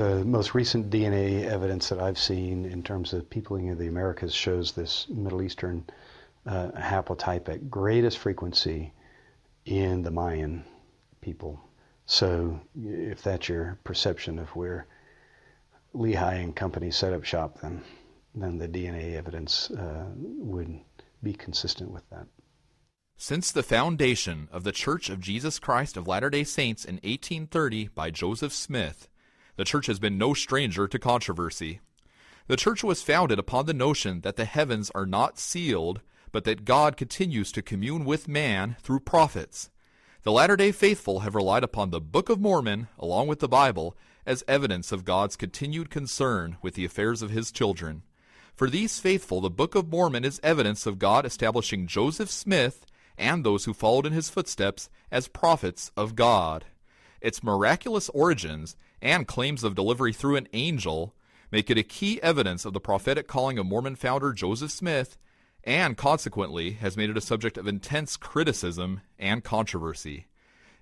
The most recent DNA evidence that I've seen in terms of peopling of the Americas shows this Middle Eastern uh, haplotype at greatest frequency in the Mayan people. So if that's your perception of where Lehi and company set up shop, then then the DNA evidence uh, would be consistent with that. Since the foundation of the Church of Jesus Christ of Latter day Saints in 1830 by Joseph Smith, the Church has been no stranger to controversy. The Church was founded upon the notion that the heavens are not sealed, but that God continues to commune with man through prophets. The Latter day Faithful have relied upon the Book of Mormon, along with the Bible, as evidence of God's continued concern with the affairs of his children. For these faithful, the Book of Mormon is evidence of God establishing Joseph Smith and those who followed in his footsteps as prophets of God. Its miraculous origins and claims of delivery through an angel make it a key evidence of the prophetic calling of Mormon founder Joseph Smith, and consequently has made it a subject of intense criticism and controversy.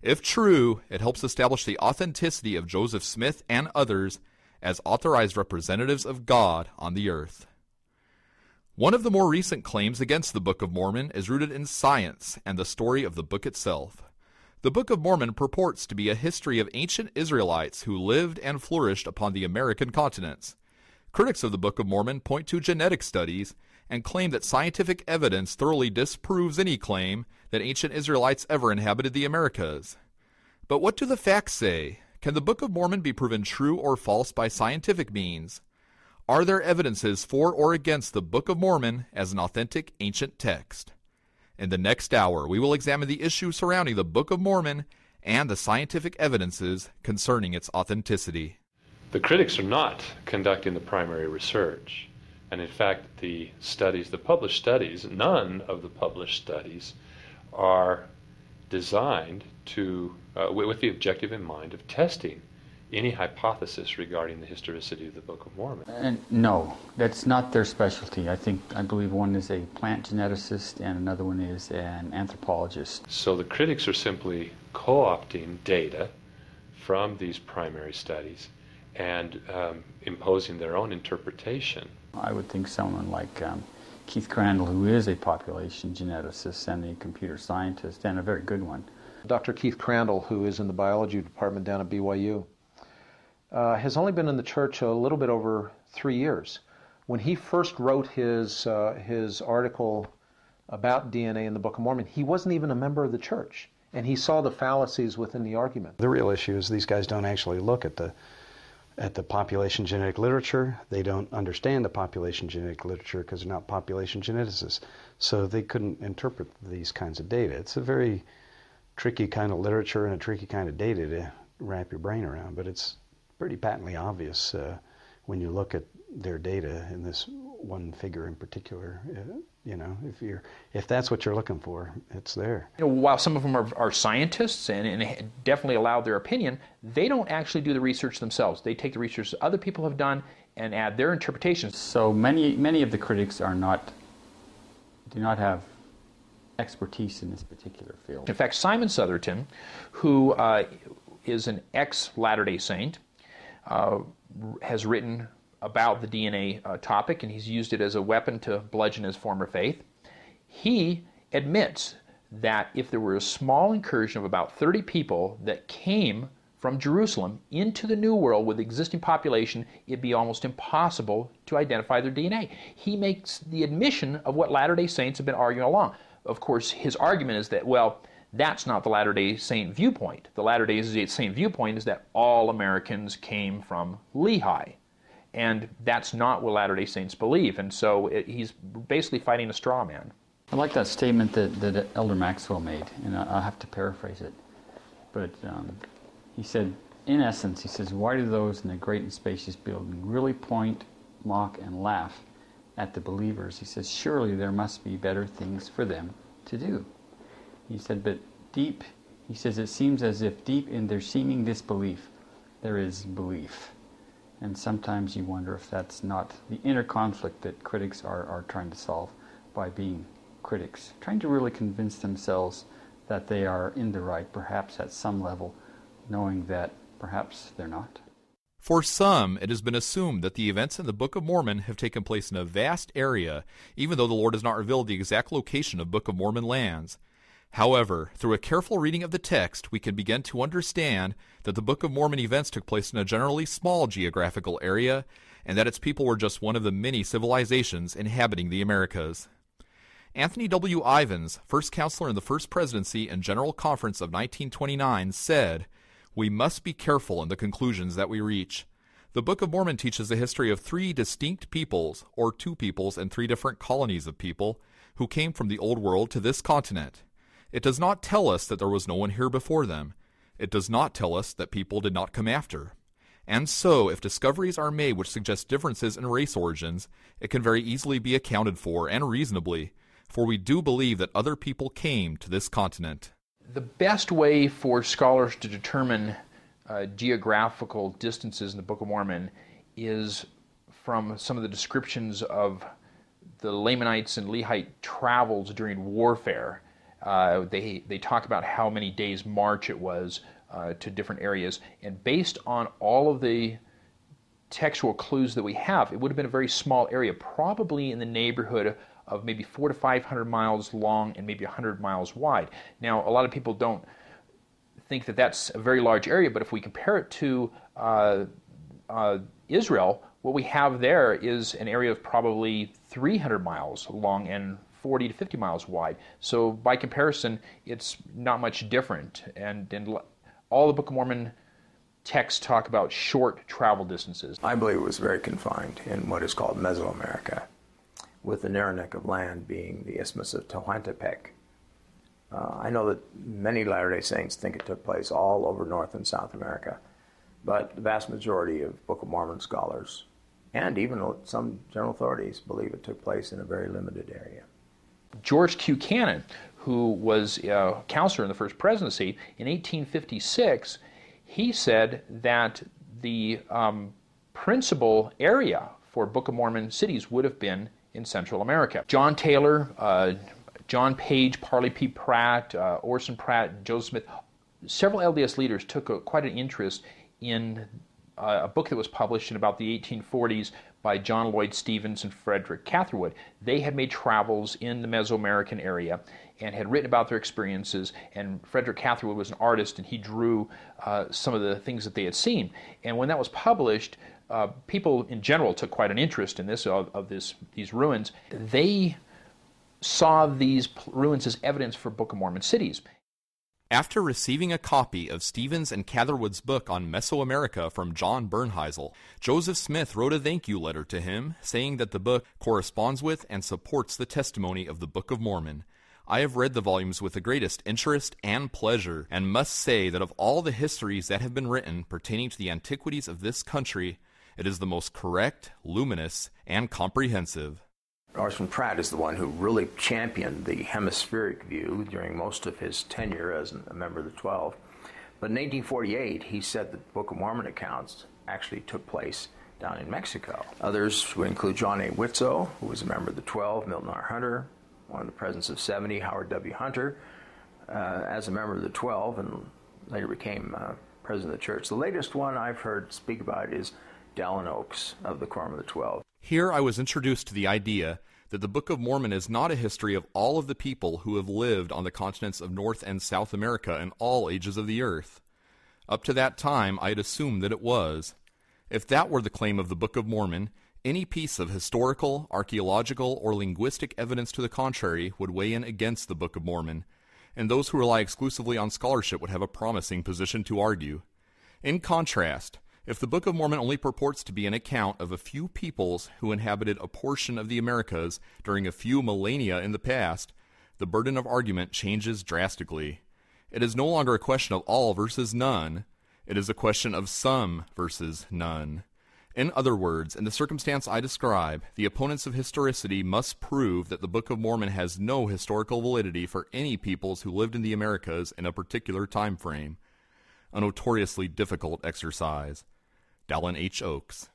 If true, it helps establish the authenticity of Joseph Smith and others as authorized representatives of God on the earth. One of the more recent claims against the Book of Mormon is rooted in science and the story of the book itself. The Book of Mormon purports to be a history of ancient Israelites who lived and flourished upon the American continents. Critics of the Book of Mormon point to genetic studies and claim that scientific evidence thoroughly disproves any claim that ancient Israelites ever inhabited the Americas. But what do the facts say? Can the Book of Mormon be proven true or false by scientific means? Are there evidences for or against the Book of Mormon as an authentic ancient text? In the next hour, we will examine the issue surrounding the Book of Mormon and the scientific evidences concerning its authenticity. The critics are not conducting the primary research. And in fact, the studies, the published studies, none of the published studies are designed to, uh, with the objective in mind of testing any hypothesis regarding the historicity of the Book of Mormon? And no, that's not their specialty. I think I believe one is a plant geneticist and another one is an anthropologist. So the critics are simply co-opting data from these primary studies and um, imposing their own interpretation. I would think someone like um, Keith Crandall, who is a population geneticist and a computer scientist, and a very good one. Dr. Keith Crandall, who is in the biology department down at BYU, uh, has only been in the church a little bit over three years. When he first wrote his, uh, his article about DNA in the Book of Mormon, he wasn't even a member of the church. And he saw the fallacies within the argument. The real issue is these guys don't actually look at the at the population genetic literature. They don't understand the population genetic literature because they're not population geneticists. So they couldn't interpret these kinds of data. It's a very tricky kind of literature and a tricky kind of data to wrap your brain around, but it's pretty patently obvious uh, when you look at their data in this one figure in particular. Uh, you know, if you're if that's what you're looking for, it's there. You know, while some of them are, are scientists and, and definitely allow their opinion, they don't actually do the research themselves. They take the research that other people have done and add their interpretations. So many many of the critics are not do not have expertise in this particular field. In fact, Simon Southerton, who uh, is an ex Latter day Saint, has written about the DNA uh, topic, and he's used it as a weapon to bludgeon his former faith. He admits that if there were a small incursion of about 30 people that came from Jerusalem into the New World with the existing population, it'd be almost impossible to identify their DNA. He makes the admission of what Latter day Saints have been arguing along. Of course, his argument is that, well, that's not the Latter day Saint viewpoint. The Latter day Saint viewpoint is that all Americans came from Lehi. And that's not what Latter day Saints believe. And so it, he's basically fighting a straw man. I like that statement that, that Elder Maxwell made, and I'll have to paraphrase it. But um, he said, in essence, he says, why do those in the great and spacious building really point, mock, and laugh at the believers? He says, surely there must be better things for them to do. He said, but deep, he says, it seems as if deep in their seeming disbelief, there is belief. And sometimes you wonder if that's not the inner conflict that critics are, are trying to solve by being critics, trying to really convince themselves that they are in the right, perhaps at some level, knowing that perhaps they're not. For some, it has been assumed that the events in the Book of Mormon have taken place in a vast area, even though the Lord has not revealed the exact location of Book of Mormon lands. However, through a careful reading of the text, we can begin to understand that the Book of Mormon events took place in a generally small geographical area, and that its people were just one of the many civilizations inhabiting the Americas. Anthony W. Ivins, first counselor in the First Presidency and General Conference of 1929, said, We must be careful in the conclusions that we reach. The Book of Mormon teaches the history of three distinct peoples, or two peoples and three different colonies of people, who came from the Old World to this continent. It does not tell us that there was no one here before them. It does not tell us that people did not come after. And so, if discoveries are made which suggest differences in race origins, it can very easily be accounted for, and reasonably, for we do believe that other people came to this continent. The best way for scholars to determine uh, geographical distances in the Book of Mormon is from some of the descriptions of the Lamanites and Lehite travels during warfare. Uh, they, they talk about how many days' march it was uh, to different areas, and based on all of the textual clues that we have, it would have been a very small area, probably in the neighborhood of maybe four to 500 miles long and maybe 100 miles wide. Now, a lot of people don't think that that's a very large area, but if we compare it to uh, uh, Israel, what we have there is an area of probably 300 miles long and 40 to 50 miles wide. So by comparison, it's not much different. And, and all the Book of Mormon texts talk about short travel distances. I believe it was very confined in what is called Mesoamerica with the narrow neck of land being the Isthmus of Tehuantepec. Uh, I know that many Latter day Saints think it took place all over North and South America, but the vast majority of Book of Mormon scholars, and even some general authorities, believe it took place in a very limited area. George Q. Cannon, who was a counselor in the First Presidency, in 1856, he said that the um, principal area for Book of Mormon cities would have been in Central America. John Taylor, uh, John Page, Parley P. Pratt, uh, Orson Pratt, Joseph Smith, several LDS leaders took a, quite an interest in uh, a book that was published in about the 1840s by John Lloyd Stephens and Frederick Catherwood. They had made travels in the Mesoamerican area and had written about their experiences. And Frederick Catherwood was an artist, and he drew uh, some of the things that they had seen. And when that was published, uh, people in general took quite an interest in this of, of this these ruins. They saw these ruins as evidence for Book of Mormon cities. After receiving a copy of Stephens and Catherwood's book on Mesoamerica from John Bernhisel, Joseph Smith wrote a thank you letter to him, saying that the book corresponds with and supports the testimony of the Book of Mormon. I have read the volumes with the greatest interest and pleasure, and must say that of all the histories that have been written pertaining to the antiquities of this country, it is the most correct, luminous, and comprehensive. Orson Pratt is the one who really championed the hemispheric view during most of his tenure as a member of the Twelve. But in 1848, he said that the Book of Mormon accounts actually took place down in Mexico. Others would include John A. Widtsoe, who was a member of the Twelve, Milton R. Hunter, one of the presidents of 70, Howard W. Hunter, uh, as a member of the Twelve, and later became uh, president of the church. The latest one I've heard speak about is Dallin Oaks of the Quorum of the Twelve. Here I was introduced to the idea that the Book of Mormon is not a history of all of the people who have lived on the continents of North and South America in all ages of the earth. Up to that time, I had assumed that it was. If that were the claim of the Book of Mormon, any piece of historical, archaeological, or linguistic evidence to the contrary would weigh in against the Book of Mormon, and those who rely exclusively on scholarship would have a promising position to argue. In contrast, if the Book of Mormon only purports to be an account of a few peoples who inhabited a portion of the Americas during a few millennia in the past, the burden of argument changes drastically. It is no longer a question of all versus none. It is a question of some versus none. In other words, in the circumstance I describe, the opponents of historicity must prove that the Book of Mormon has no historical validity for any peoples who lived in the Americas in a particular time frame. A notoriously difficult exercise. Dallin H. Oaks.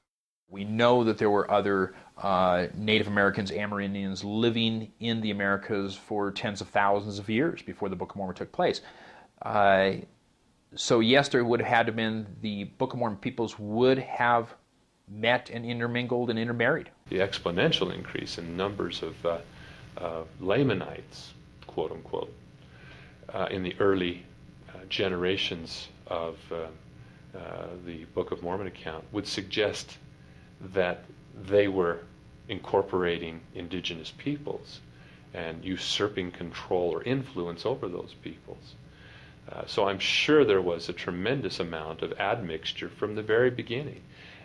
We know that there were other uh, Native Americans, Amerindians, living in the Americas for tens of thousands of years before the Book of Mormon took place. Uh, so yes, there would have had to been the Book of Mormon peoples would have met and intermingled and intermarried. The exponential increase in numbers of uh, uh, Lamanites, quote unquote, uh, in the early uh, generations of uh, the Book of Mormon account would suggest that they were incorporating indigenous peoples and usurping control or influence over those peoples. Uh, so I'm sure there was a tremendous amount of admixture from the very beginning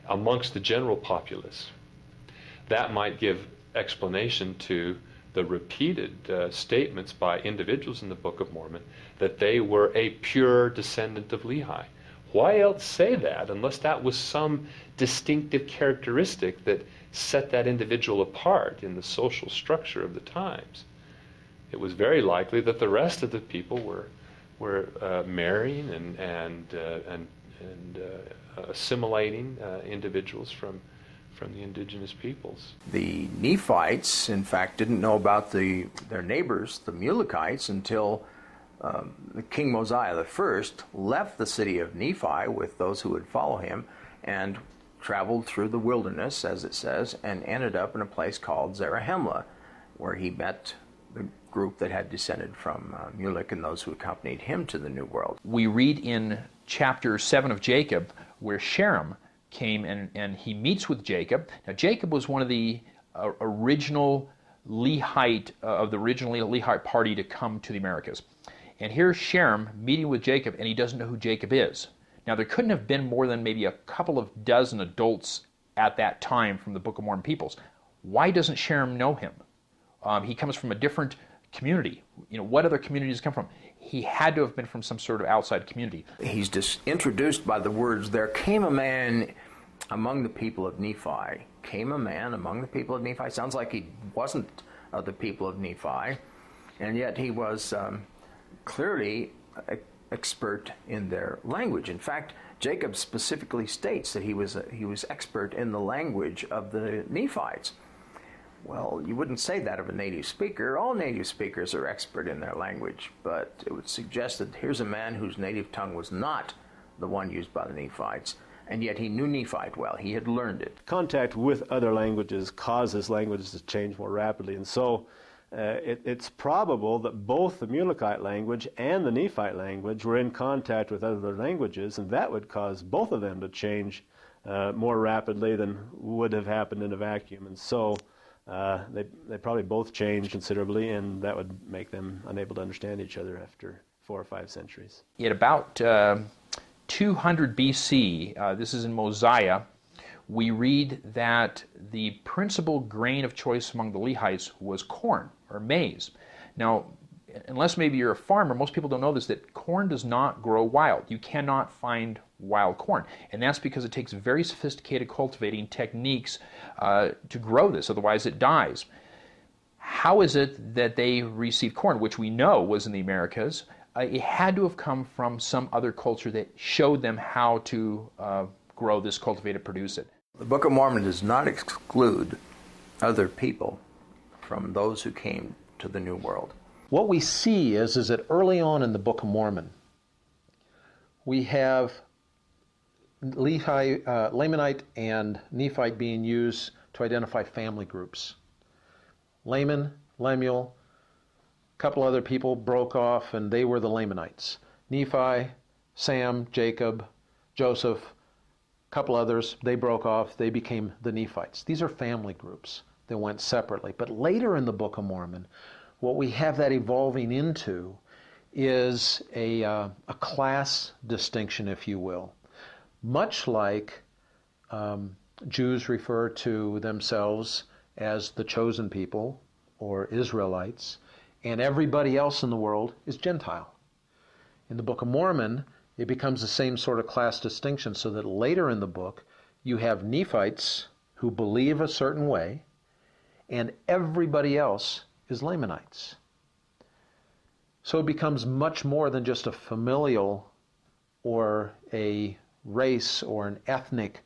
amongst the general populace. That might give explanation to the repeated uh, statements by individuals in the Book of Mormon that they were a pure descendant of Lehi. Why else say that unless that was some distinctive characteristic that set that individual apart in the social structure of the times? It was very likely that the rest of the people were were uh, marrying and and uh, and and uh, assimilating uh, individuals from from the indigenous peoples. The Nephites, in fact, didn't know about the their neighbors, the Mulekites, until um, King Mosiah I left the city of Nephi with those who would follow him and traveled through the wilderness, as it says, and ended up in a place called Zarahemla, where he met the group that had descended from uh, Mulek and those who accompanied him to the New World. We read in chapter 7 of Jacob where Sherem came and, and he meets with Jacob. Now, Jacob was one of the uh, original Lehite, uh, of the original Lehite party to come to the Americas. And here's Sherem meeting with Jacob, and he doesn't know who Jacob is. Now, there couldn't have been more than maybe a couple of dozen adults at that time from the Book of Mormon peoples. Why doesn't Sherem know him? Um, he comes from a different community. You know, what other communities come from? He had to have been from some sort of outside community. He's just introduced by the words, There came a man among the people of Nephi. Came a man among the people of Nephi. Sounds like he wasn't of the people of Nephi, and yet he was um, clearly expert in their language. In fact, Jacob specifically states that he was a, he was expert in the language of the Nephites. Well, you wouldn't say that of a native speaker. All native speakers are expert in their language, but it would suggest that here's a man whose native tongue was not the one used by the Nephites, and yet he knew Nephite well. He had learned it. Contact with other languages causes languages to change more rapidly, and so uh, it, it's probable that both the Mulekite language and the Nephite language were in contact with other languages, and that would cause both of them to change uh, more rapidly than would have happened in a vacuum. And so uh, they, they probably both changed considerably, and that would make them unable to understand each other after four or five centuries. At about uh, 200 BC, uh, this is in Mosiah, we read that the principal grain of choice among the Lehites was corn or maize. Now, unless maybe you're a farmer, most people don't know this that corn does not grow wild. You cannot find wild corn. And that's because it takes very sophisticated cultivating techniques uh, to grow this, otherwise, it dies. How is it that they received corn, which we know was in the Americas? Uh, it had to have come from some other culture that showed them how to uh, grow this, cultivate it, produce it. The Book of Mormon does not exclude other people from those who came to the New World. What we see is, is that early on in the Book of Mormon, we have Lehi, uh, Lamanite and Nephite being used to identify family groups. Laman, Lemuel, a couple other people broke off, and they were the Lamanites. Nephi, Sam, Jacob, Joseph, a couple others, they broke off, they became the Nephites. These are family groups that went separately. But later in the Book of Mormon, what we have that evolving into is a, uh, a class distinction, if you will. Much like um, Jews refer to themselves as the chosen people or Israelites, and everybody else in the world is Gentile. In the Book of Mormon, it becomes the same sort of class distinction so that later in the book you have Nephites who believe a certain way, and everybody else is Lamanites. So it becomes much more than just a familial or a race or an ethnic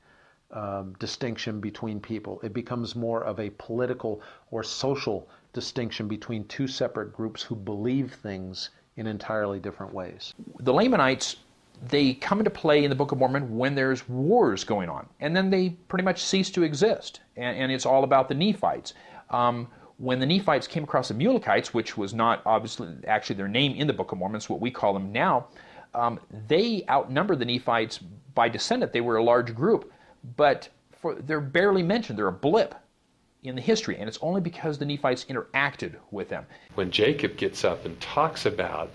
um, distinction between people. It becomes more of a political or social distinction between two separate groups who believe things in entirely different ways. The Lamanites they come into play in the Book of Mormon when there's wars going on, and then they pretty much cease to exist, and, and it's all about the Nephites. Um, when the Nephites came across the Mulekites, which was not obviously actually their name in the Book of Mormon, it's what we call them now, um, they outnumbered the Nephites by descendant. They were a large group, but for, they're barely mentioned. They're a blip in the history, and it's only because the Nephites interacted with them. When Jacob gets up and talks about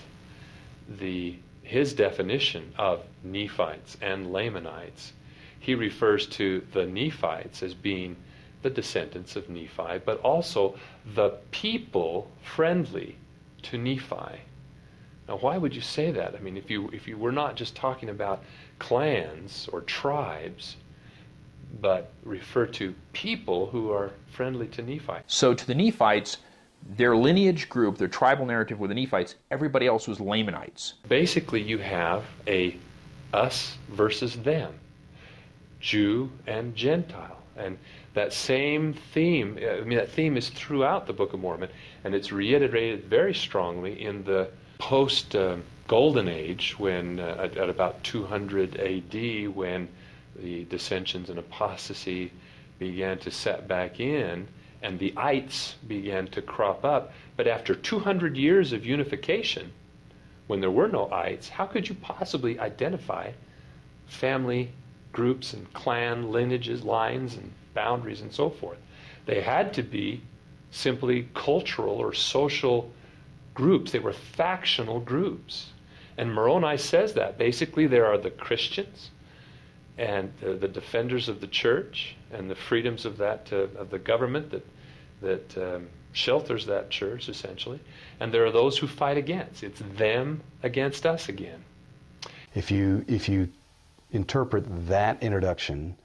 the his definition of Nephites and Lamanites, he refers to the Nephites as being the descendants of Nephi, but also the people friendly to Nephi. Now, why would you say that? I mean, if you if you were not just talking about clans or tribes, but refer to people who are friendly to Nephi. So, to the Nephites, their lineage group, their tribal narrative with the Nephites, everybody else was Lamanites. Basically, you have a us versus them, Jew and Gentile, and that same theme. I mean, that theme is throughout the Book of Mormon, and it's reiterated very strongly in the post uh, Golden Age, when uh, at, at about 200 A.D., when the dissensions and apostasy began to set back in and the ites began to crop up. But after 200 years of unification, when there were no ites, how could you possibly identify family groups and clan lineages, lines, and boundaries, and so forth? They had to be simply cultural or social groups, they were factional groups. And Moroni says that. Basically, there are the Christians and the, the defenders of the church and the freedoms of that uh, of the government that that um, shelters that church essentially and there are those who fight against it's them against us again if you if you interpret that introduction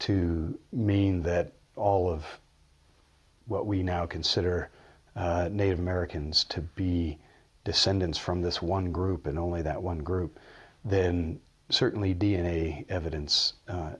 to mean that all of what we now consider uh, Native Americans to be descendants from this one group and only that one group, then certainly DNA evidence uh,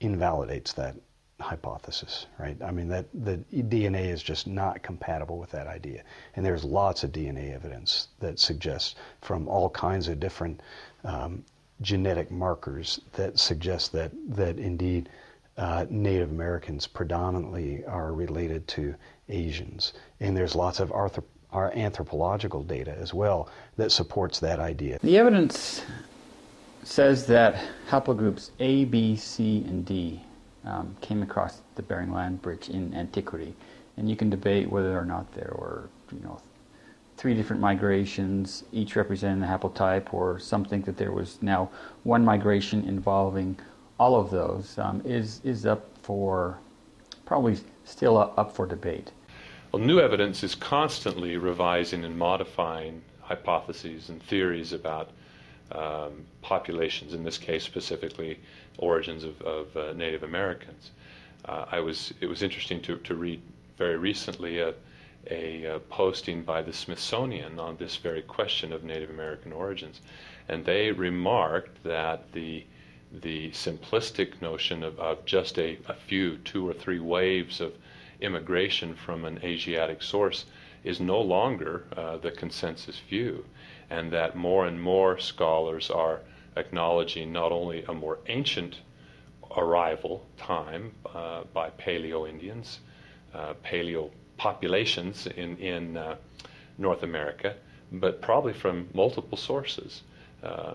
invalidates that hypothesis, right? I mean, that the DNA is just not compatible with that idea. And there's lots of DNA evidence that suggests from all kinds of different um, genetic markers that suggest that, that indeed uh, Native Americans predominantly are related to Asians. And there's lots of arthro- anthropological data as well that supports that idea. The evidence says that haplogroups A, B, C, and D um, came across the Bering Land Bridge in antiquity, and you can debate whether or not there were, you know, three different migrations, each representing the haplotype, or some think that there was now one migration involving all of those. Um, is is up for probably still up for debate. Well, new evidence is constantly revising and modifying hypotheses and theories about um, populations, in this case specifically origins of, of uh, Native Americans. Uh, I was, it was interesting to, to read very recently a, a, a, posting by the Smithsonian on this very question of Native American origins. And they remarked that the, the simplistic notion of, of just a, a few, two or three waves of immigration from an Asiatic source is no longer uh, the consensus view and that more and more scholars are acknowledging not only a more ancient arrival time uh, by Paleo Indians, uh, Paleo populations in, in uh, North America, but probably from multiple sources, uh,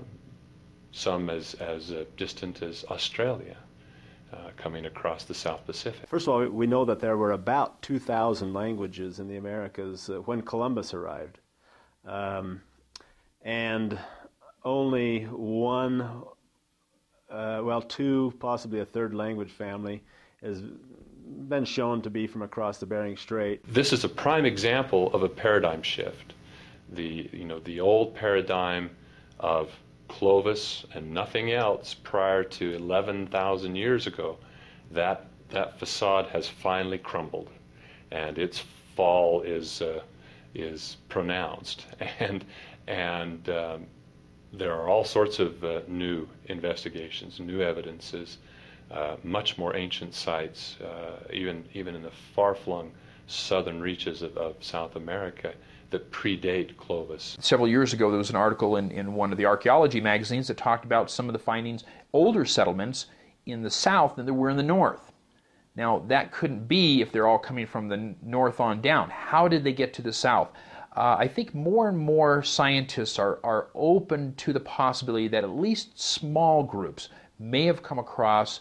some as, as uh, distant as Australia. Uh, coming across the South Pacific. First of all, we know that there were about 2,000 languages in the Americas when Columbus arrived. Um, and only one, uh, well, two, possibly a third language family has been shown to be from across the Bering Strait. This is a prime example of a paradigm shift. The, you know, the old paradigm of Clovis and nothing else prior to 11,000 years ago, that, that facade has finally crumbled and its fall is, uh, is pronounced. And and um, there are all sorts of uh, new investigations, new evidences, uh, much more ancient sites, uh, even even in the far-flung southern reaches of, of, South America, that predate Clovis. Several years ago, there was an article in, in one of the archaeology magazines that talked about some of the findings, older settlements in the south than there were in the north. Now, that couldn't be if they're all coming from the north on down. How did they get to the south? Uh, I think more and more scientists are, are open to the possibility that at least small groups may have come across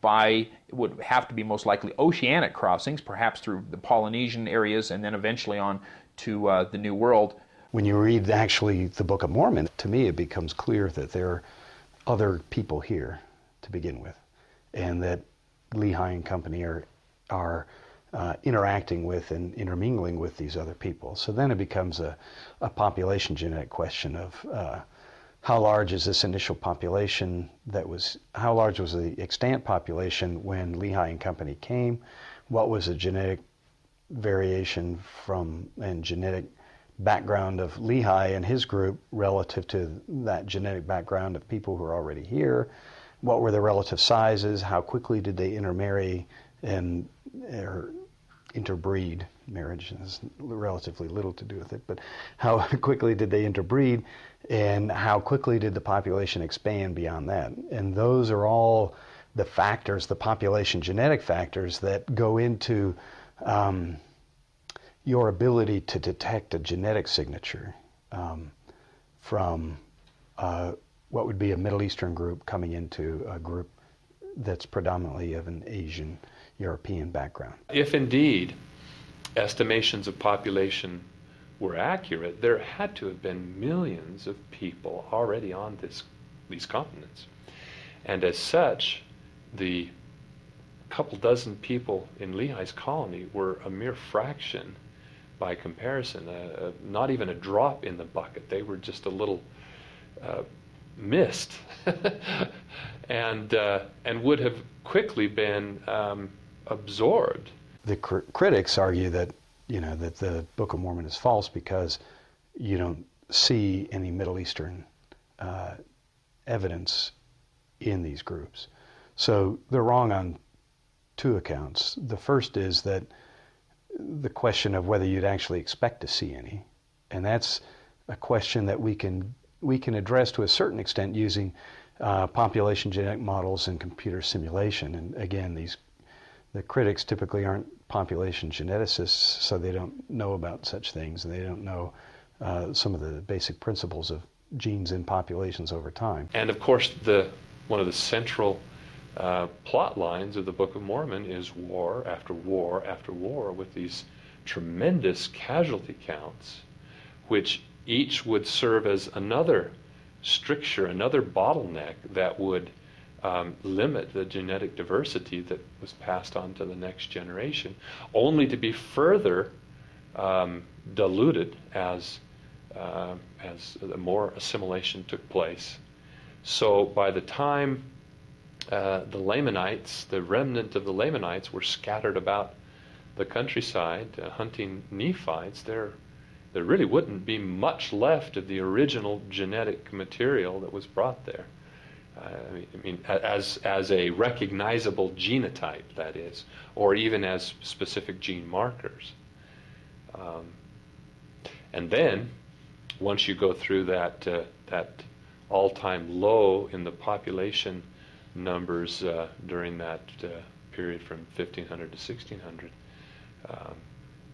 by, it would have to be most likely oceanic crossings, perhaps through the Polynesian areas and then eventually on to uh, the New World. When you read actually the Book of Mormon, to me it becomes clear that there are other people here to begin with, and that Lehi and company are are uh, interacting with and intermingling with these other people. So then it becomes a, a population genetic question of uh, how large is this initial population that was, how large was the extant population when Lehi and company came? What was the genetic variation from and genetic background of Lehi and his group relative to that genetic background of people who are already here? What were the relative sizes? How quickly did they intermarry and interbreed? Marriage has relatively little to do with it, but how quickly did they interbreed, and how quickly did the population expand beyond that? And those are all the factors, the population genetic factors that go into um, your ability to detect a genetic signature um, from uh, what would be a Middle Eastern group coming into a group that's predominantly of an Asian European background. If indeed estimations of population were accurate, there had to have been millions of people already on this, these continents. And as such, the couple dozen people in Lehi's colony were a mere fraction by comparison, uh, uh, not even a drop in the bucket. They were just a little uh, mist and, uh, and would have quickly been um, absorbed. The cr- critics argue that, you know, that the Book of Mormon is false because you don't see any Middle Eastern uh, evidence in these groups. So they're wrong on two accounts. The first is that the question of whether you'd actually expect to see any, and that's a question that we can we can address to a certain extent using uh, population genetic models and computer simulation. And again, these the critics typically aren't population geneticists, so they don't know about such things, and they don't know uh, some of the basic principles of genes in populations over time. And of course, the one of the central uh, plot lines of the Book of Mormon is war after war after war with these tremendous casualty counts, which each would serve as another stricture, another bottleneck that would um, limit the genetic diversity that was passed on to the next generation, only to be further um, diluted as uh, as more assimilation took place. So by the time uh, the Lamanites, the remnant of the Lamanites, were scattered about the countryside uh, hunting Nephites. There, there really wouldn't be much left of the original genetic material that was brought there. Uh, I mean, as as a recognizable genotype, that is, or even as specific gene markers. Um, and then, once you go through that uh, that all-time low in the population numbers uh, during that uh, period from 1500 to 1600. Um,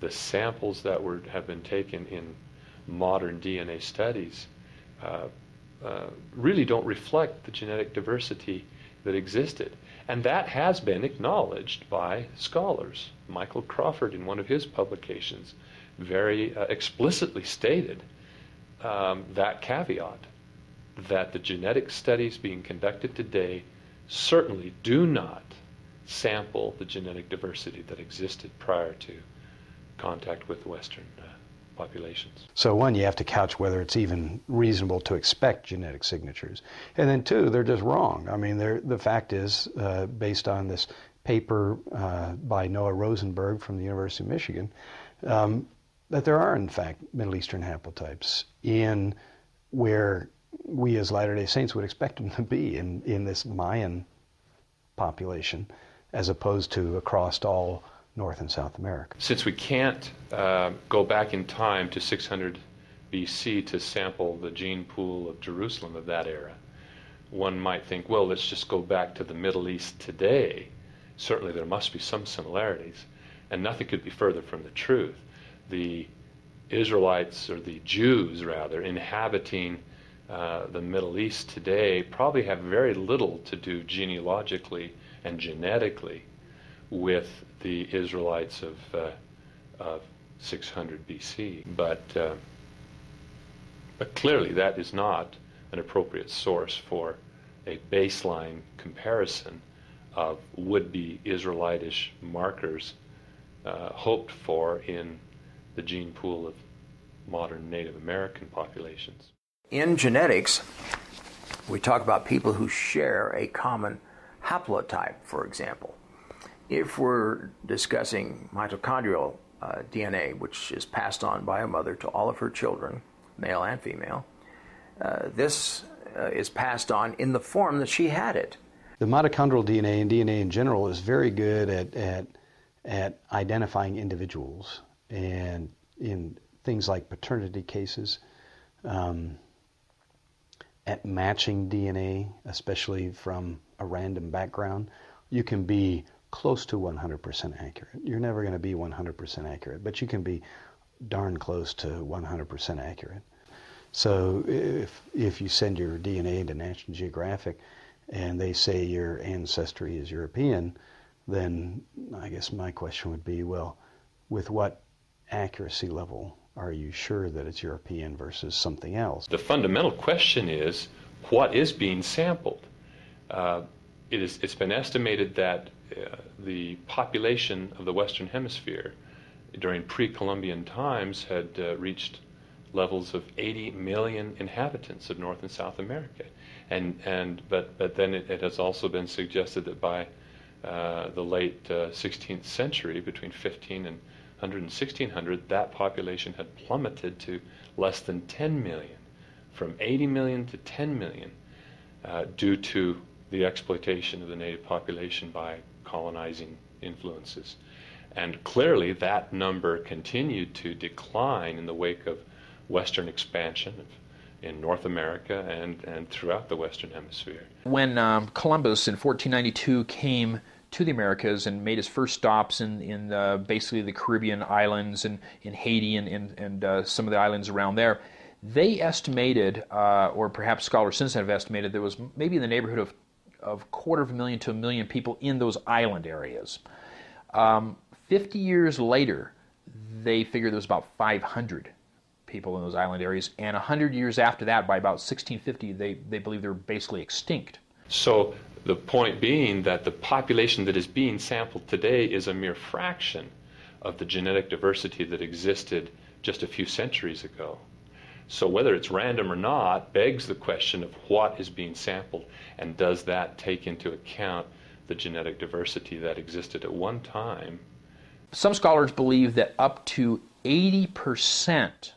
the samples that were have been taken in modern DNA studies uh, uh, really don't reflect the genetic diversity that existed. And that has been acknowledged by scholars. Michael Crawford, in one of his publications, very uh, explicitly stated um, that caveat that the genetic studies being conducted today certainly do not sample the genetic diversity that existed prior to contact with Western uh, populations. So, one, you have to couch whether it's even reasonable to expect genetic signatures. And then, two, they're just wrong. I mean, the fact is, uh, based on this paper uh, by Noah Rosenberg from the University of Michigan, um, that there are, in fact, Middle Eastern haplotypes in where we as Latter day Saints would expect them to be in, in this Mayan population, as opposed to across all North and South America. Since we can't uh, go back in time to 600 BC to sample the gene pool of Jerusalem of that era, one might think, well, let's just go back to the Middle East today. Certainly there must be some similarities, and nothing could be further from the truth. The Israelites, or the Jews rather, inhabiting uh, the Middle East today probably have very little to do genealogically and genetically with the Israelites of, uh, of 600 BC. But, uh, but clearly, that is not an appropriate source for a baseline comparison of would be Israelitish markers uh, hoped for in the gene pool of modern Native American populations. In genetics, we talk about people who share a common haplotype, for example. If we're discussing mitochondrial uh, DNA, which is passed on by a mother to all of her children, male and female, uh, this uh, is passed on in the form that she had it. The mitochondrial DNA and DNA in general is very good at, at, at identifying individuals. And in things like paternity cases, um, at matching DNA, especially from a random background, you can be close to 100% accurate. You're never going to be 100% accurate, but you can be darn close to 100% accurate. So if if you send your DNA to National Geographic and they say your ancestry is European, then I guess my question would be, well, with what accuracy level are you sure that it's European versus something else? The fundamental question is what is being sampled? Uh, it is, it's been estimated that the population of the Western Hemisphere during pre Columbian times had uh, reached levels of 80 million inhabitants of North and South America. And, and, but, but then it, it has also been suggested that by uh, the late 16th uh, century, between 15 and 100 and 1600, that population had plummeted to less than 10 million, from 80 million to 10 million, uh, due to the exploitation of the native population by colonizing influences. And clearly, that number continued to decline in the wake of Western expansion in North America and, and throughout the Western Hemisphere. When um, Columbus in 1492 came to the Americas and made his first stops in, in uh, basically the Caribbean islands and in Haiti and, and, and uh, some of the islands around there. They estimated, uh, or perhaps scholars since then have estimated, there was maybe in the neighborhood of of quarter of a million to a million people in those island areas. Um, 50 years later, they figured there was about 500 people in those island areas, and 100 years after that, by about 1650, they, they believe they're basically extinct. So the point being that the population that is being sampled today is a mere fraction of the genetic diversity that existed just a few centuries ago. So whether it's random or not begs the question of what is being sampled and does that take into account the genetic diversity that existed at one time. Some scholars believe that up to 80%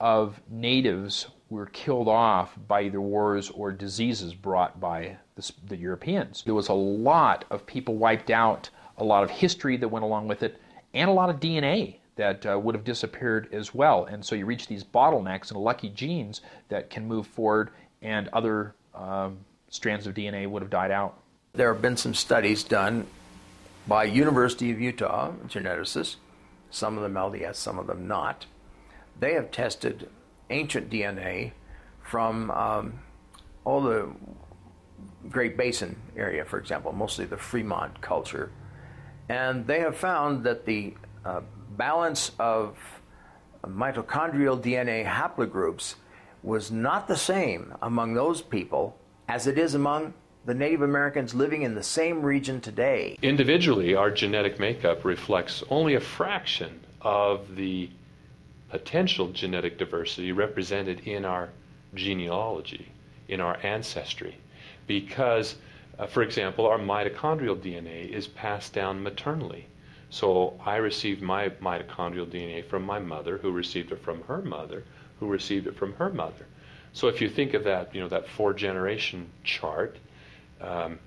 of natives were killed off by either wars or diseases brought by the, the, Europeans. There was a lot of people wiped out, a lot of history that went along with it, and a lot of DNA that uh, would have disappeared as well. And so you reach these bottlenecks and lucky genes that can move forward, and other um, strands of DNA would have died out. There have been some studies done by University of Utah geneticists, some of them LDS, some of them not. They have tested ancient DNA from um, all the Great Basin area, for example, mostly the Fremont culture, and they have found that the uh, balance of mitochondrial DNA haplogroups was not the same among those people as it is among the Native Americans living in the same region today. Individually, our genetic makeup reflects only a fraction of the potential genetic diversity represented in our genealogy, in our ancestry, because, uh, for example, our mitochondrial DNA is passed down maternally. So I received my mitochondrial DNA from my mother, who received it from her mother, who received it from her mother. So if you think of that, you know, that four generation chart, um,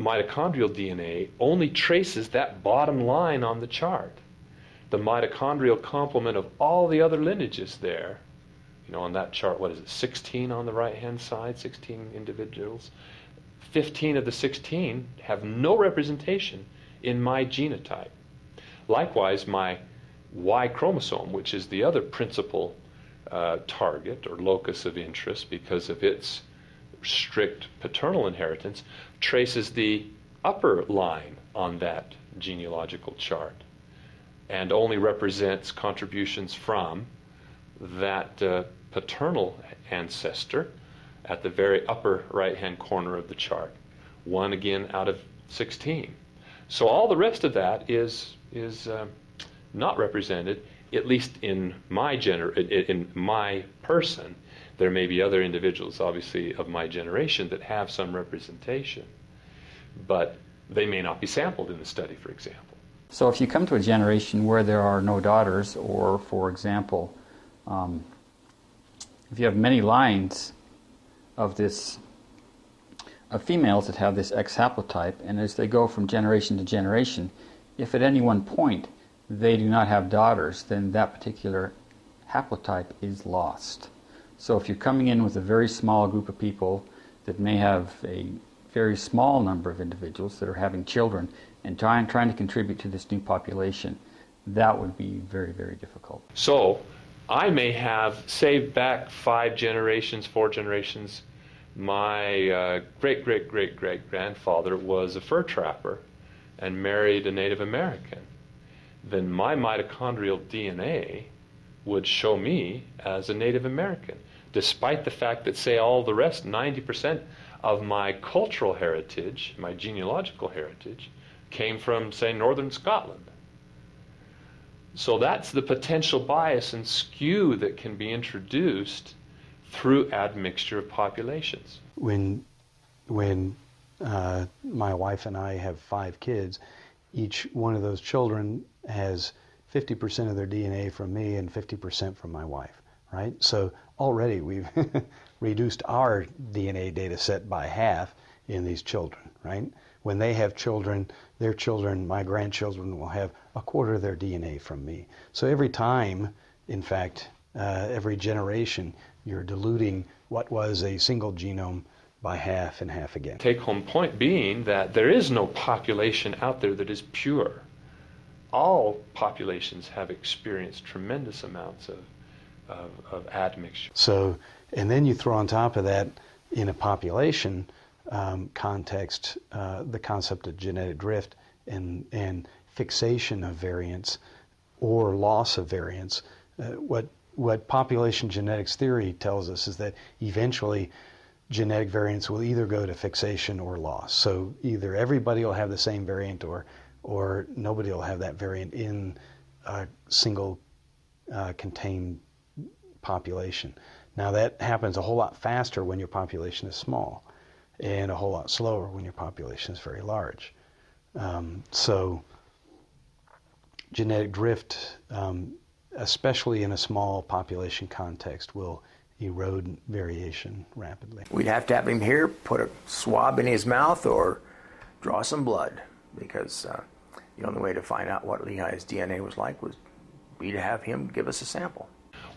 mitochondrial DNA only traces that bottom line on the chart. The mitochondrial complement of all the other lineages there, you know, on that chart, what is it, 16 on the right hand side, 16 individuals? 15 of the 16 have no representation in my genotype. Likewise, my Y chromosome, which is the other principal uh, target or locus of interest because of its strict paternal inheritance, traces the upper line on that genealogical chart and only represents contributions from that uh, paternal ancestor at the very upper right hand corner of the chart. One again out of 16. So all the rest of that is, is uh, not represented, at least in my, gener- in my person. There may be other individuals, obviously, of my generation that have some representation, but they may not be sampled in the study, for example. So if you come to a generation where there are no daughters, or for example, um, if you have many lines of this of females that have this X haplotype, and as they go from generation to generation, if at any one point they do not have daughters, then that particular haplotype is lost. So if you're coming in with a very small group of people that may have a very small number of individuals that are having children and trying, trying to contribute to this new population, that would be very, very difficult. So I may have, say, back five generations, four generations, my uh, great great great great grandfather was a fur trapper and married a Native American, then my mitochondrial DNA would show me as a Native American, despite the fact that, say, all the rest, 90% of my cultural heritage, my genealogical heritage, came from, say, northern Scotland. So that's the potential bias and skew that can be introduced through admixture of populations. When, when uh, my wife and I have five kids, each one of those children has 50% of their DNA from me and 50% from my wife, right? So already we've reduced our DNA data set by half in these children, right? When they have children, their children, my grandchildren, will have a quarter of their DNA from me. So every time, in fact, uh, every generation, you're diluting what was a single genome by half and half again. Take home point being that there is no population out there that is pure. All populations have experienced tremendous amounts of, of, of admixture. So, and then you throw on top of that, in a population um, context, uh, the concept of genetic drift and, and fixation of variants or loss of variants. Uh, what what population genetics theory tells us is that eventually genetic variants will either go to fixation or loss. So either everybody will have the same variant or or nobody will have that variant in a single uh, contained population. Now that happens a whole lot faster when your population is small, and a whole lot slower when your population is very large. Um, so genetic drift, um, especially in a small population context, will erode variation rapidly. We'd have to have him here, put a swab in his mouth, or draw some blood, because uh, the only way to find out what Lehi's DNA was like was be to have him give us a sample.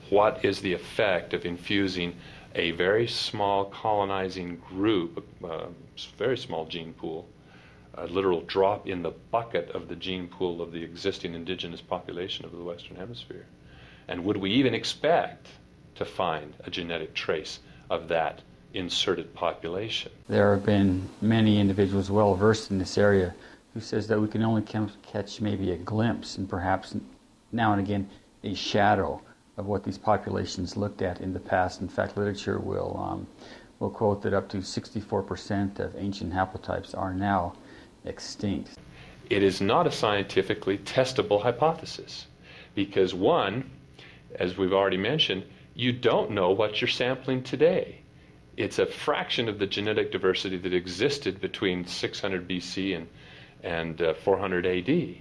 What is the effect of infusing a very small colonizing group, a uh, very small gene pool, a literal drop in the bucket of the gene pool of the existing indigenous population of the Western Hemisphere? And would we even expect to find a genetic trace of that inserted population. There have been many individuals well versed in this area who says that we can only catch maybe a glimpse and perhaps now and again a shadow of what these populations looked at in the past. In fact, literature will um, will quote that up to 64% of ancient haplotypes are now extinct. It is not a scientifically testable hypothesis because one, as we've already mentioned, you don't know what you're sampling today. It's a fraction of the genetic diversity that existed between 600 BC and, and uh, 400 AD.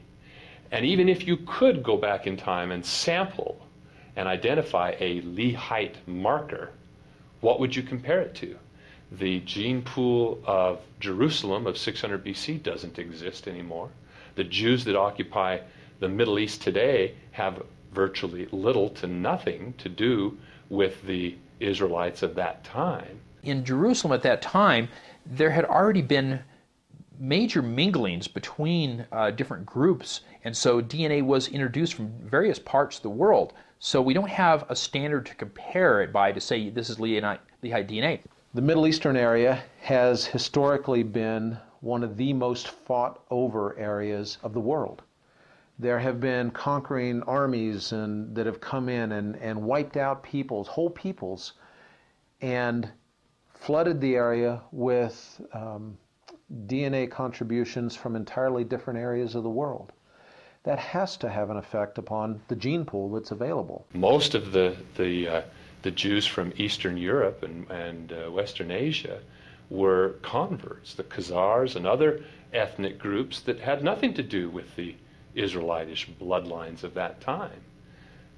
And even if you could go back in time and sample and identify a Lehite marker, what would you compare it to? The gene pool of Jerusalem of 600 BC doesn't exist anymore. The Jews that occupy the Middle East today have virtually little to nothing to do with the Israelites of that time. In Jerusalem at that time, there had already been major minglings between uh, different groups, and so DNA was introduced from various parts of the world. So we don't have a standard to compare it by to say this is Lehi DNA. The Middle Eastern area has historically been one of the most fought over areas of the world. There have been conquering armies and, that have come in and, and wiped out peoples, whole peoples, and flooded the area with um, DNA contributions from entirely different areas of the world. That has to have an effect upon the gene pool that's available. Most of the, the, uh, the Jews from Eastern Europe and, and uh, Western Asia were converts, the Khazars and other ethnic groups that had nothing to do with the Israelitish bloodlines of that time.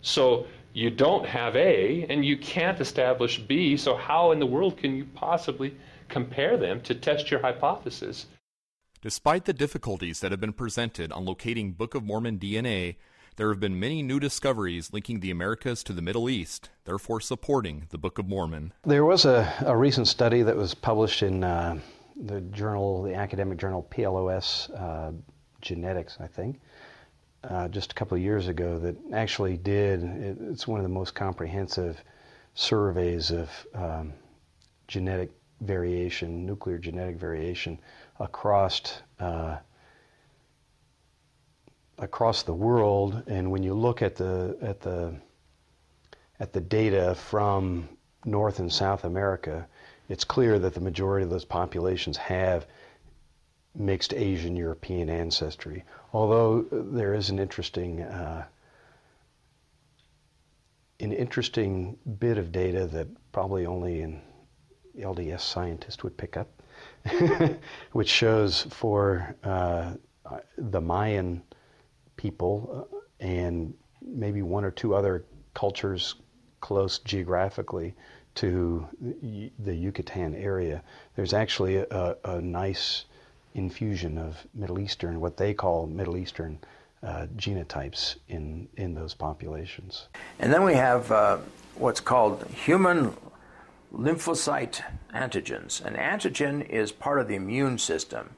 So you don't have A and you can't establish B, so how in the world can you possibly compare them to test your hypothesis? Despite the difficulties that have been presented on locating Book of Mormon DNA, there have been many new discoveries linking the Americas to the Middle East, therefore supporting the Book of Mormon. There was a, a recent study that was published in uh, the journal, the academic journal PLOS uh, Genetics, I think, uh, just a couple of years ago that actually did. It, it's one of the most comprehensive surveys of um, genetic variation, nuclear genetic variation across uh, across the world. And when you look at the at the at the data from North and South America, it's clear that the majority of those populations have mixed Asian European ancestry. Although there is an interesting uh, an interesting bit of data that probably only an LDS scientist would pick up, which shows for uh, the Mayan people uh, and maybe one or two other cultures close geographically to the Yucatan area, there's actually a, a nice infusion of Middle Eastern, what they call Middle Eastern uh, genotypes in, in those populations. And then we have uh, what's called human lymphocyte antigens. An antigen is part of the immune system.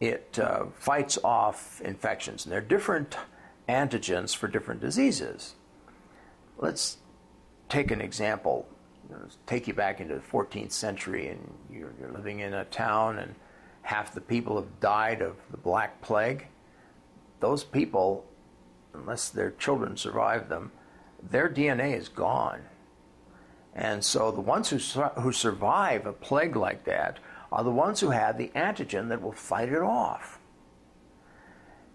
It uh, fights off infections, and there are different antigens for different diseases. Let's take an example. Take you back into the 14th century, and you're, you're living in a town, and half the people have died of the Black Plague. Those people, unless their children survive them, their DNA is gone. And so the ones who, who survive a plague like that are the ones who have the antigen that will fight it off.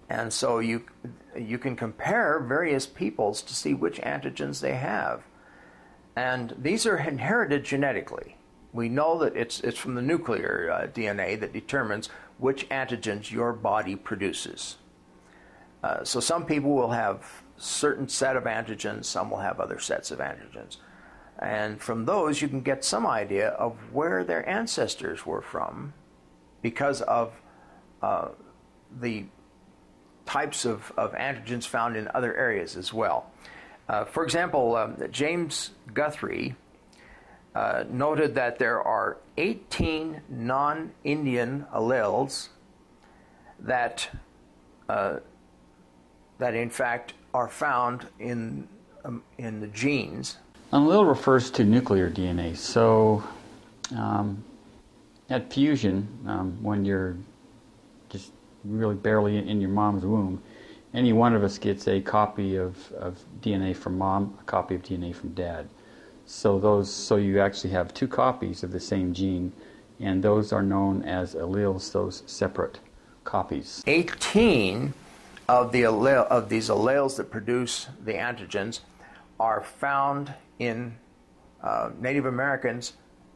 And so you, you can compare various peoples to see which antigens they have. And these are inherited genetically we know that it's, it's from the nuclear uh, DNA that determines which antigens your body produces. Uh, so some people will have certain set of antigens, some will have other sets of antigens. And from those, you can get some idea of where their ancestors were from because of uh, the types of, of antigens found in other areas as well. Uh, for example, um, James Guthrie uh, noted that there are 18 non Indian alleles that, uh, that, in fact, are found in, um, in the genes. Allele refers to nuclear DNA. So, um, at fusion, um, when you're just really barely in your mom's womb, any one of us gets a copy of, of DNA from mom, a copy of DNA from dad. So those, so you actually have two copies of the same gene, and those are known as alleles. Those separate copies. 18 of the allele, of these alleles that produce the antigens are found in uh, Native Americans,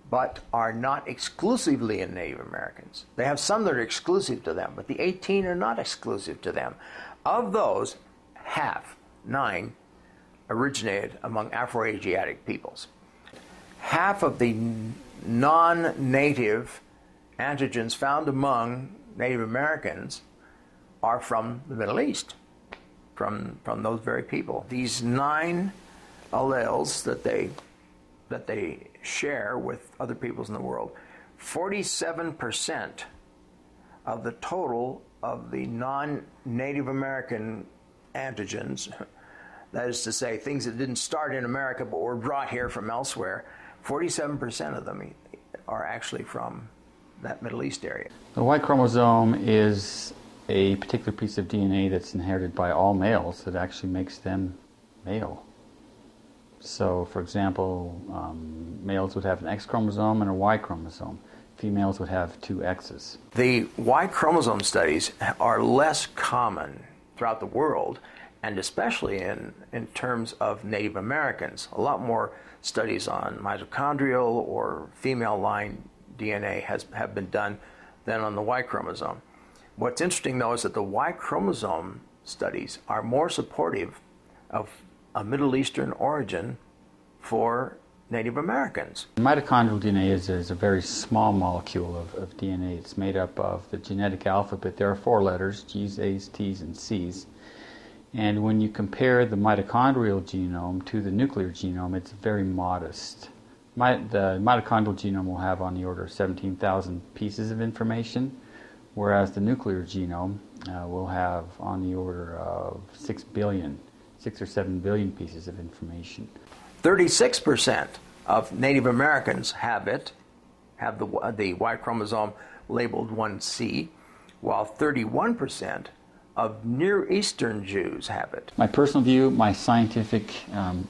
but are not exclusively in Native Americans. They have some that are exclusive to them, but the 18 are not exclusive to them. Of those, half, nine, originated among Afroasiatic peoples. Half of the non native antigens found among Native Americans are from the Middle East, from, from those very people. These nine alleles that they, that they share with other peoples in the world, 47% of the total of the non Native American antigens, that is to say, things that didn't start in America but were brought here from elsewhere, 47% of them are actually from that Middle East area. The Y chromosome is a particular piece of DNA that's inherited by all males that actually makes them male. So, for example, um, males would have an X chromosome and a Y chromosome. Females would have two X's. The Y chromosome studies are less common throughout the world, and especially in, in terms of Native Americans. A lot more studies on mitochondrial or female line DNA has have been done than on the Y chromosome. What's interesting though is that the Y chromosome studies are more supportive of a Middle Eastern origin for Native Americans. Mitochondrial DNA is, is a very small molecule of, of, DNA. It's made up of the genetic alphabet. There are four letters G's, A's, T's, and C's. And when you compare the mitochondrial genome to the nuclear genome, it's very modest. My, the mitochondrial genome will have on the order of 17,000 pieces of information, whereas the nuclear genome uh, will have on the order of 6 billion, 6 or 7 billion pieces of information. 36% of Native Americans have it, have the, the Y chromosome labeled 1C, while 31% of Near Eastern Jews have it. My personal view, my scientific um,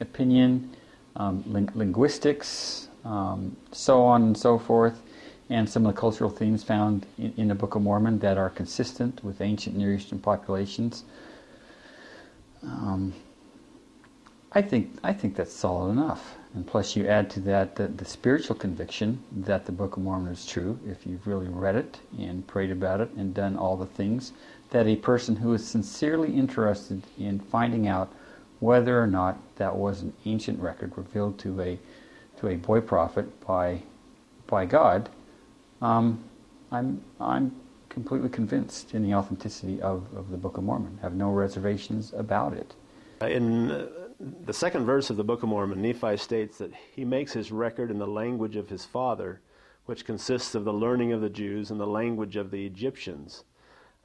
opinion, um, ling- linguistics, um, so on and so forth, and some of the cultural themes found in, in, the Book of Mormon that are consistent with ancient Near Eastern populations. Um, I think I think that's solid enough. And plus, you add to that the, the, spiritual conviction that the Book of Mormon is true if you've really read it and prayed about it and done all the things that a person who is sincerely interested in finding out whether or not that was an ancient record revealed to a to a boy prophet by by God, um, I'm I'm completely convinced in the authenticity of, of the Book of Mormon. Have no reservations about it. In the second verse of the Book of Mormon, Nephi states that he makes his record in the language of his father, which consists of the learning of the Jews and the language of the Egyptians.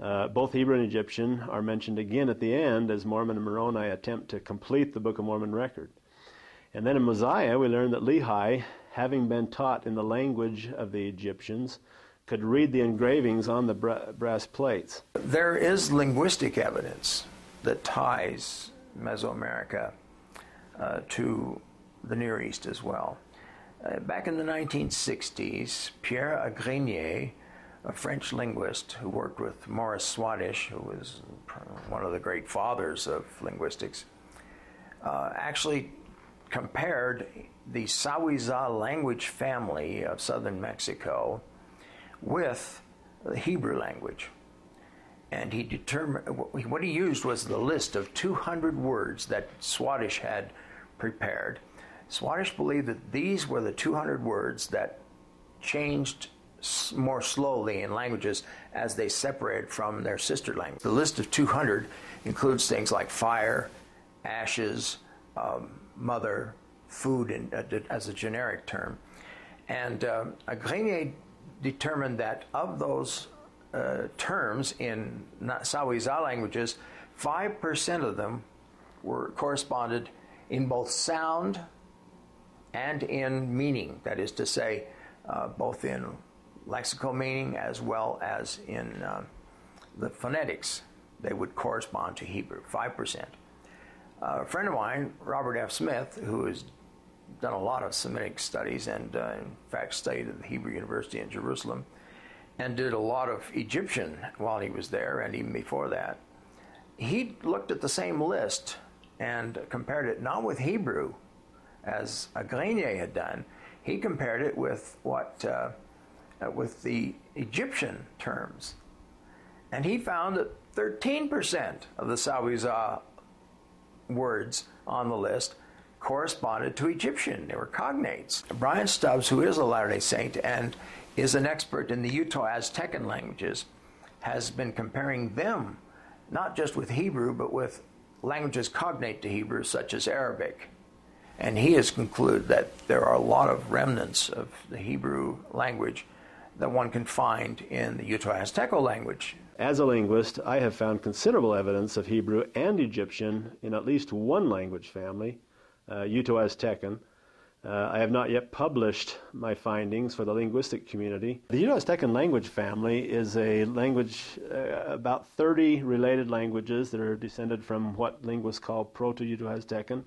Uh, both Hebrew and Egyptian are mentioned again at the end as Mormon and Moroni attempt to complete the Book of Mormon record. And then in Mosiah, we learn that Lehi, having been taught in the language of the Egyptians, could read the engravings on the brass plates. There is linguistic evidence that ties Mesoamerica uh, to the Near East as well. Uh, back in the 1960s, Pierre Agrinier, a French linguist who worked with Morris Swadesh, who was one of the great fathers of linguistics, uh, actually compared the Sawiza language family of southern Mexico with the Hebrew language. And he determined what he used was the list of 200 words that Swadesh had prepared. Swadesh believed that these were the 200 words that changed more slowly in languages as they separated from their sister language. The list of 200 includes things like fire, ashes, um, mother, food in, uh, as a generic term. And uh, Agrinier determined that of those uh, terms in Sawiza languages, 5% of them were corresponded in both sound and in meaning. That is to say, uh, both in lexical meaning as well as in uh, the phonetics. They would correspond to Hebrew, 5%. Uh, a friend of mine, Robert F. Smith, who has done a lot of Semitic studies and, uh, in fact, studied at the Hebrew University in Jerusalem, and did a lot of Egyptian while he was there and even before that. He looked at the same list and compared it not with Hebrew, as Agrinier had done. He compared it with what uh, uh, with the Egyptian terms, and he found that 13% of the Sawiza words on the list corresponded to Egyptian. They were cognates. Brian Stubbs, who is a Latter day Saint and is an expert in the Uto Aztecan languages, has been comparing them not just with Hebrew, but with languages cognate to Hebrew, such as Arabic. And he has concluded that there are a lot of remnants of the Hebrew language that one can find in the Uto Aztecan language. As a linguist, I have found considerable evidence of Hebrew and Egyptian in at least one language family, uh, Uto Aztecan. Uh, I have not yet published my findings for the linguistic community. The Uto Aztecan language family is a language, uh, about 30 related languages that are descended from what linguists call Proto Uto Aztecan.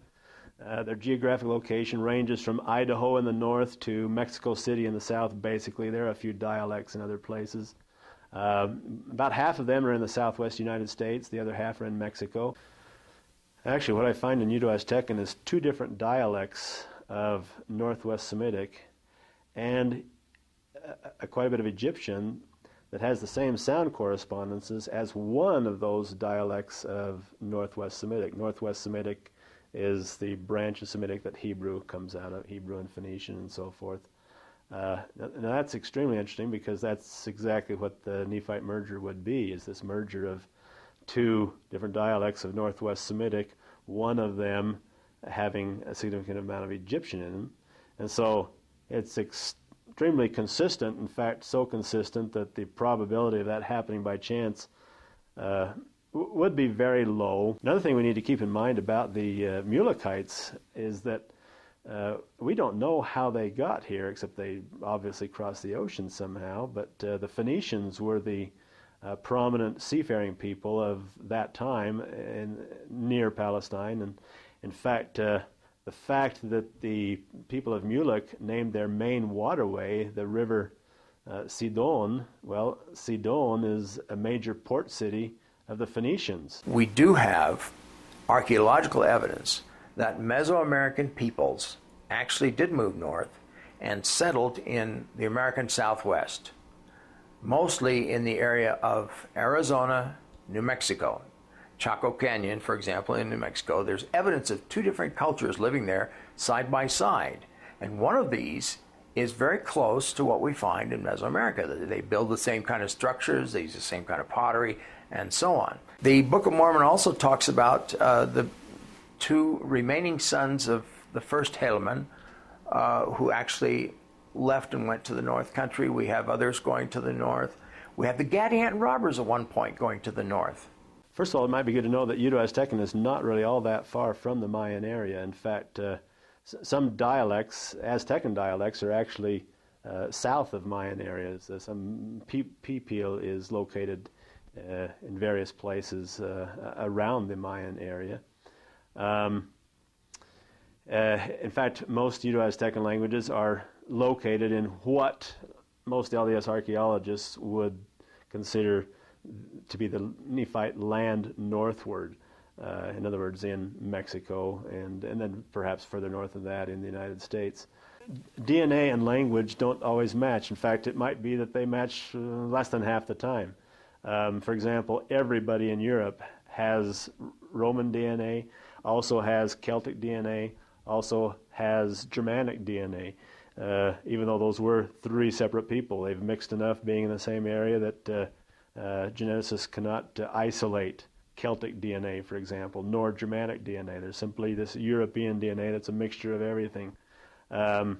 Uh, their geographic location ranges from Idaho in the north to Mexico City in the south, basically. There are a few dialects in other places. Uh, about half of them are in the southwest United States, the other half are in Mexico. Actually, what I find in Uto Aztecan is two different dialects of Northwest Semitic and a, a, quite a bit of Egyptian that has the same sound correspondences as one of those dialects of Northwest Semitic. Northwest Semitic is the branch of Semitic that Hebrew comes out of, Hebrew and Phoenician and so forth. Uh, now that's extremely interesting because that's exactly what the Nephite merger would be, is this merger of two different dialects of Northwest Semitic, one of them having a significant amount of Egyptian in them. And so it's extremely consistent, in fact, so consistent that the probability of that happening by chance uh, would be very low. Another thing we need to keep in mind about the uh, Mulekites is that uh, we don't know how they got here, except they obviously crossed the ocean somehow. But uh, the Phoenicians were the uh, prominent seafaring people of that time in, near Palestine. And in fact, uh, the fact that the people of Mulek named their main waterway the river uh, Sidon, well, Sidon is a major port city of the Phoenicians. We do have archaeological evidence that Mesoamerican peoples actually did move north and settled in the American Southwest, mostly in the area of Arizona, New Mexico. Chaco Canyon, for example, in New Mexico, there's evidence of two different cultures living there side by side. And one of these is very close to what we find in Mesoamerica. They build the same kind of structures, they use the same kind of pottery, and so on. The Book of Mormon also talks about uh, the two remaining sons of the first Helaman, uh, who actually left and went to the North Country. We have others going to the north. We have the Gadianton robbers at one point going to the north. First of all, it might be good to know that Aztecan is not really all that far from the Mayan area. In fact, uh, some dialects, Aztecan dialects, are actually uh, south of Mayan areas. Uh, some Pipil is located uh, in various places uh, around the Mayan area. Um, uh, in fact, most Uto-Aztecan languages are located in what most LDS archaeologists would consider to be the Nephite land northward. Uh, in other words, in Mexico, and, and then perhaps further north of that in the United States. DNA and language don't always match. In fact, it might be that they match uh, less than half the time. Um, for example, everybody in Europe has Roman DNA, also has Celtic DNA, also has Germanic DNA. Uh, even though those were three separate people, they've mixed enough being in the same area that uh, uh, geneticists cannot uh, isolate Celtic DNA, for example, nor Germanic DNA. There's simply this European DNA that's a mixture of everything. Um,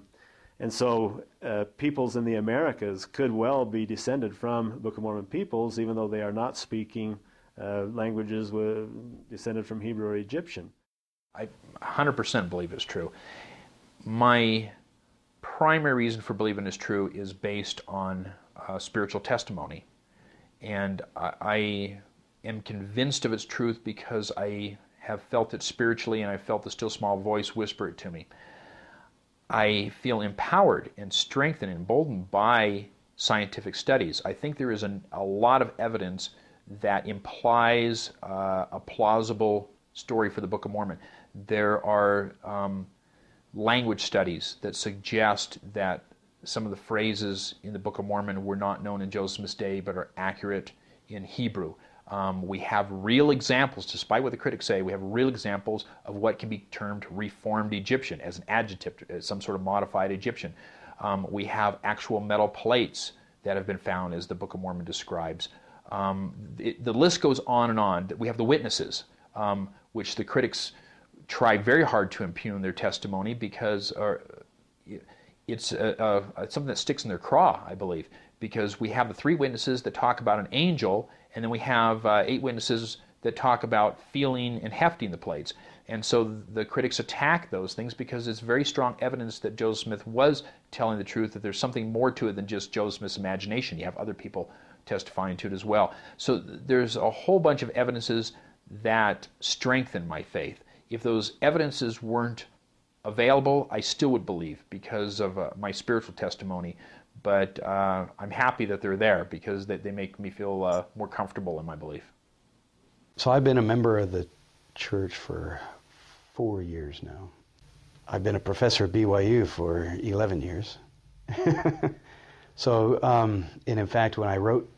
and so, uh, peoples in the Americas could well be descended from Book of Mormon peoples, even though they are not speaking uh, languages descended from Hebrew or Egyptian. I 100% believe it's true. My primary reason for believing it's true is based on uh, spiritual testimony. And I, I am convinced of its truth because I have felt it spiritually and I felt the still small voice whisper it to me. I feel empowered and strengthened and emboldened by scientific studies. I think there is an, a lot of evidence that implies uh, a plausible story for the Book of Mormon. There are um, language studies that suggest that some of the phrases in the Book of Mormon were not known in Joseph Smith's day but are accurate in Hebrew. Um, we have real examples, despite what the critics say, we have real examples of what can be termed reformed Egyptian as an adjective, as some sort of modified Egyptian. Um, we have actual metal plates that have been found, as the Book of Mormon describes. Um, it, the list goes on and on. We have the witnesses, um, which the critics try very hard to impugn their testimony because uh, it's uh, uh, something that sticks in their craw, I believe, because we have the three witnesses that talk about an angel, and then we have uh, eight witnesses that talk about feeling and hefting the plates. And so the critics attack those things because it's very strong evidence that Joseph Smith was telling the truth, that there's something more to it than just Joseph Smith's imagination. You have other people testifying to it as well. So there's a whole bunch of evidences that strengthen my faith. If those evidences weren't available, I still would believe because of uh, my spiritual testimony. But uh, I'm happy that they're there because they, they make me feel uh, more comfortable in my belief. So I've been a member of the church for four years now. I've been a professor at BYU for 11 years. so, um, and in fact, when I wrote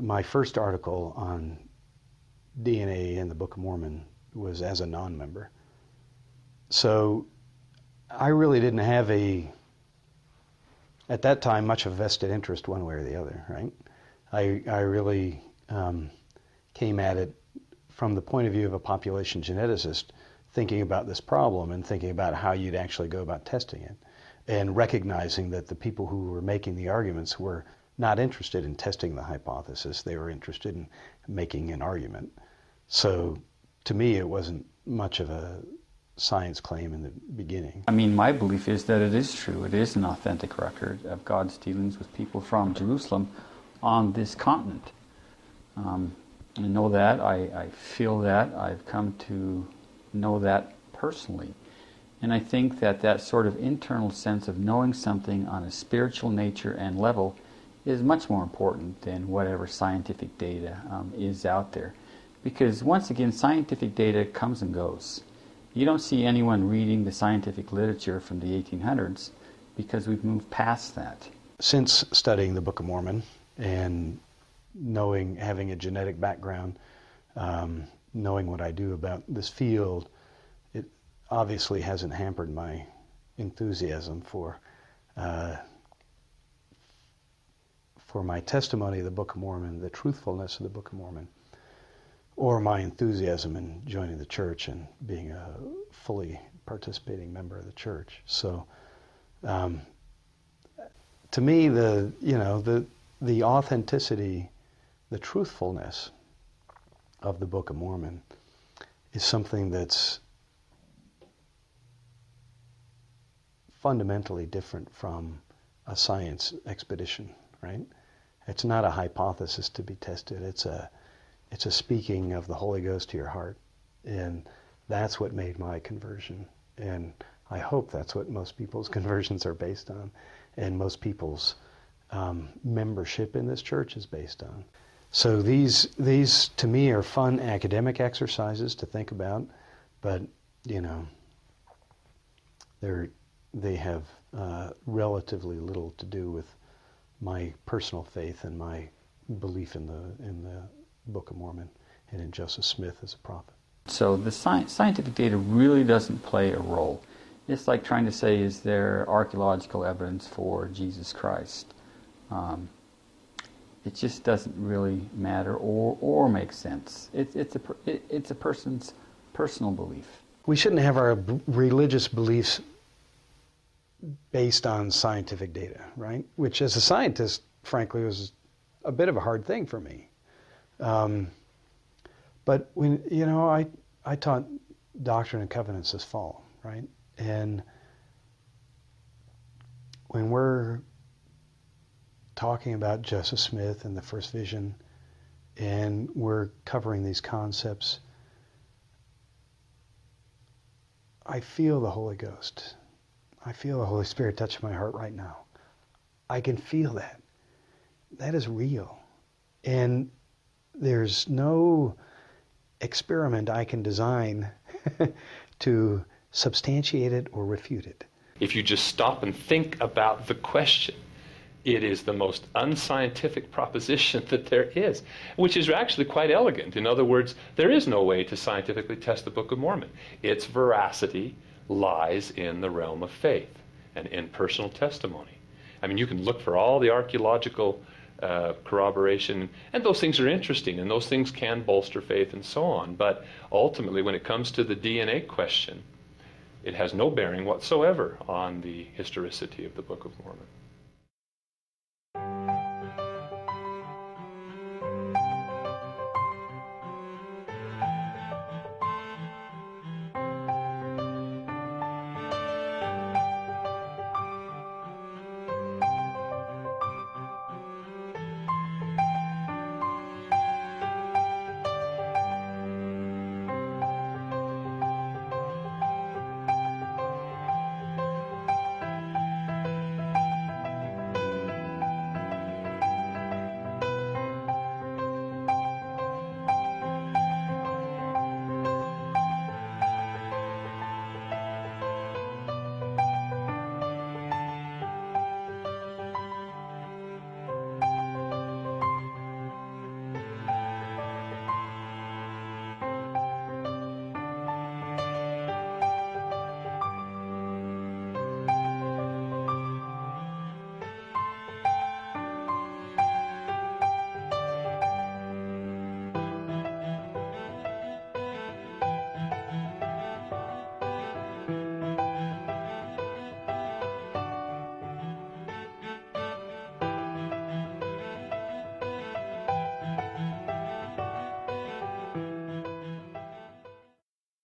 my first article on DNA in the Book of Mormon was as a non-member. So I really didn't have a, at that time, much of vested interest one way or the other, right? I, I really um, came at it from the point of view of a population geneticist thinking about this problem and thinking about how you'd actually go about testing it and recognizing that the people who were making the arguments were not interested in testing the hypothesis they were interested in making an argument so to me it wasn't much of a science claim in the beginning i mean my belief is that it is true it is an authentic record of god's dealings with people from jerusalem on this continent um, I know that. I, I feel that. I've come to know that personally. And I think that that sort of internal sense of knowing something on a spiritual nature and level is much more important than whatever scientific data um, is out there. Because once again, scientific data comes and goes. You don't see anyone reading the scientific literature from the 1800s because we've moved past that. Since studying the Book of Mormon and knowing, having a genetic background, um, knowing what I do about this field, it obviously hasn't hampered my enthusiasm for uh, for my testimony of the Book of Mormon, the truthfulness of the Book of Mormon, or my enthusiasm in joining the church and being a fully participating member of the church. So, um, to me, the you know the the authenticity, the truthfulness of the Book of Mormon is something that's fundamentally different from a science expedition, right? It's not a hypothesis to be tested. It's a it's a speaking of the Holy Ghost to your heart. And that's what made my conversion. And I hope that's what most people's conversions are based on. And most people's um, membership in this church is based on. So these these to me are fun academic exercises to think about, but you know, they're they have uh, relatively little to do with my personal faith and my belief in the in the Book of Mormon and in Joseph Smith as a prophet. So the sci- scientific data really doesn't play a role. It's like trying to say, is there archaeological evidence for Jesus Christ? Um, it just doesn't really matter or, or make sense. It, it's, a, it, it's a person's personal belief. We shouldn't have our b- religious beliefs based on scientific data, right? Which, as a scientist, frankly, was a bit of a hard thing for me. Um, but when you know, I I taught Doctrine and Covenants this fall, right? And when we're talking about Joseph Smith and the first vision, and we're covering these concepts, I feel the Holy Ghost. I feel the Holy Spirit touching my heart right now. I can feel that. That is real. And there's no experiment I can design to substantiate it or refute it. If you just stop and think about the question, it is the most unscientific proposition that there is, which is actually quite elegant. In other words, there is no way to scientifically test the Book of Mormon. Its veracity lies in the realm of faith and in personal testimony. I mean, you can look for all the archaeological uh, corroboration, and those things are interesting, and those things can bolster faith and so on. But ultimately, when it comes to the DNA question, it has no bearing whatsoever on the historicity of the Book of Mormon.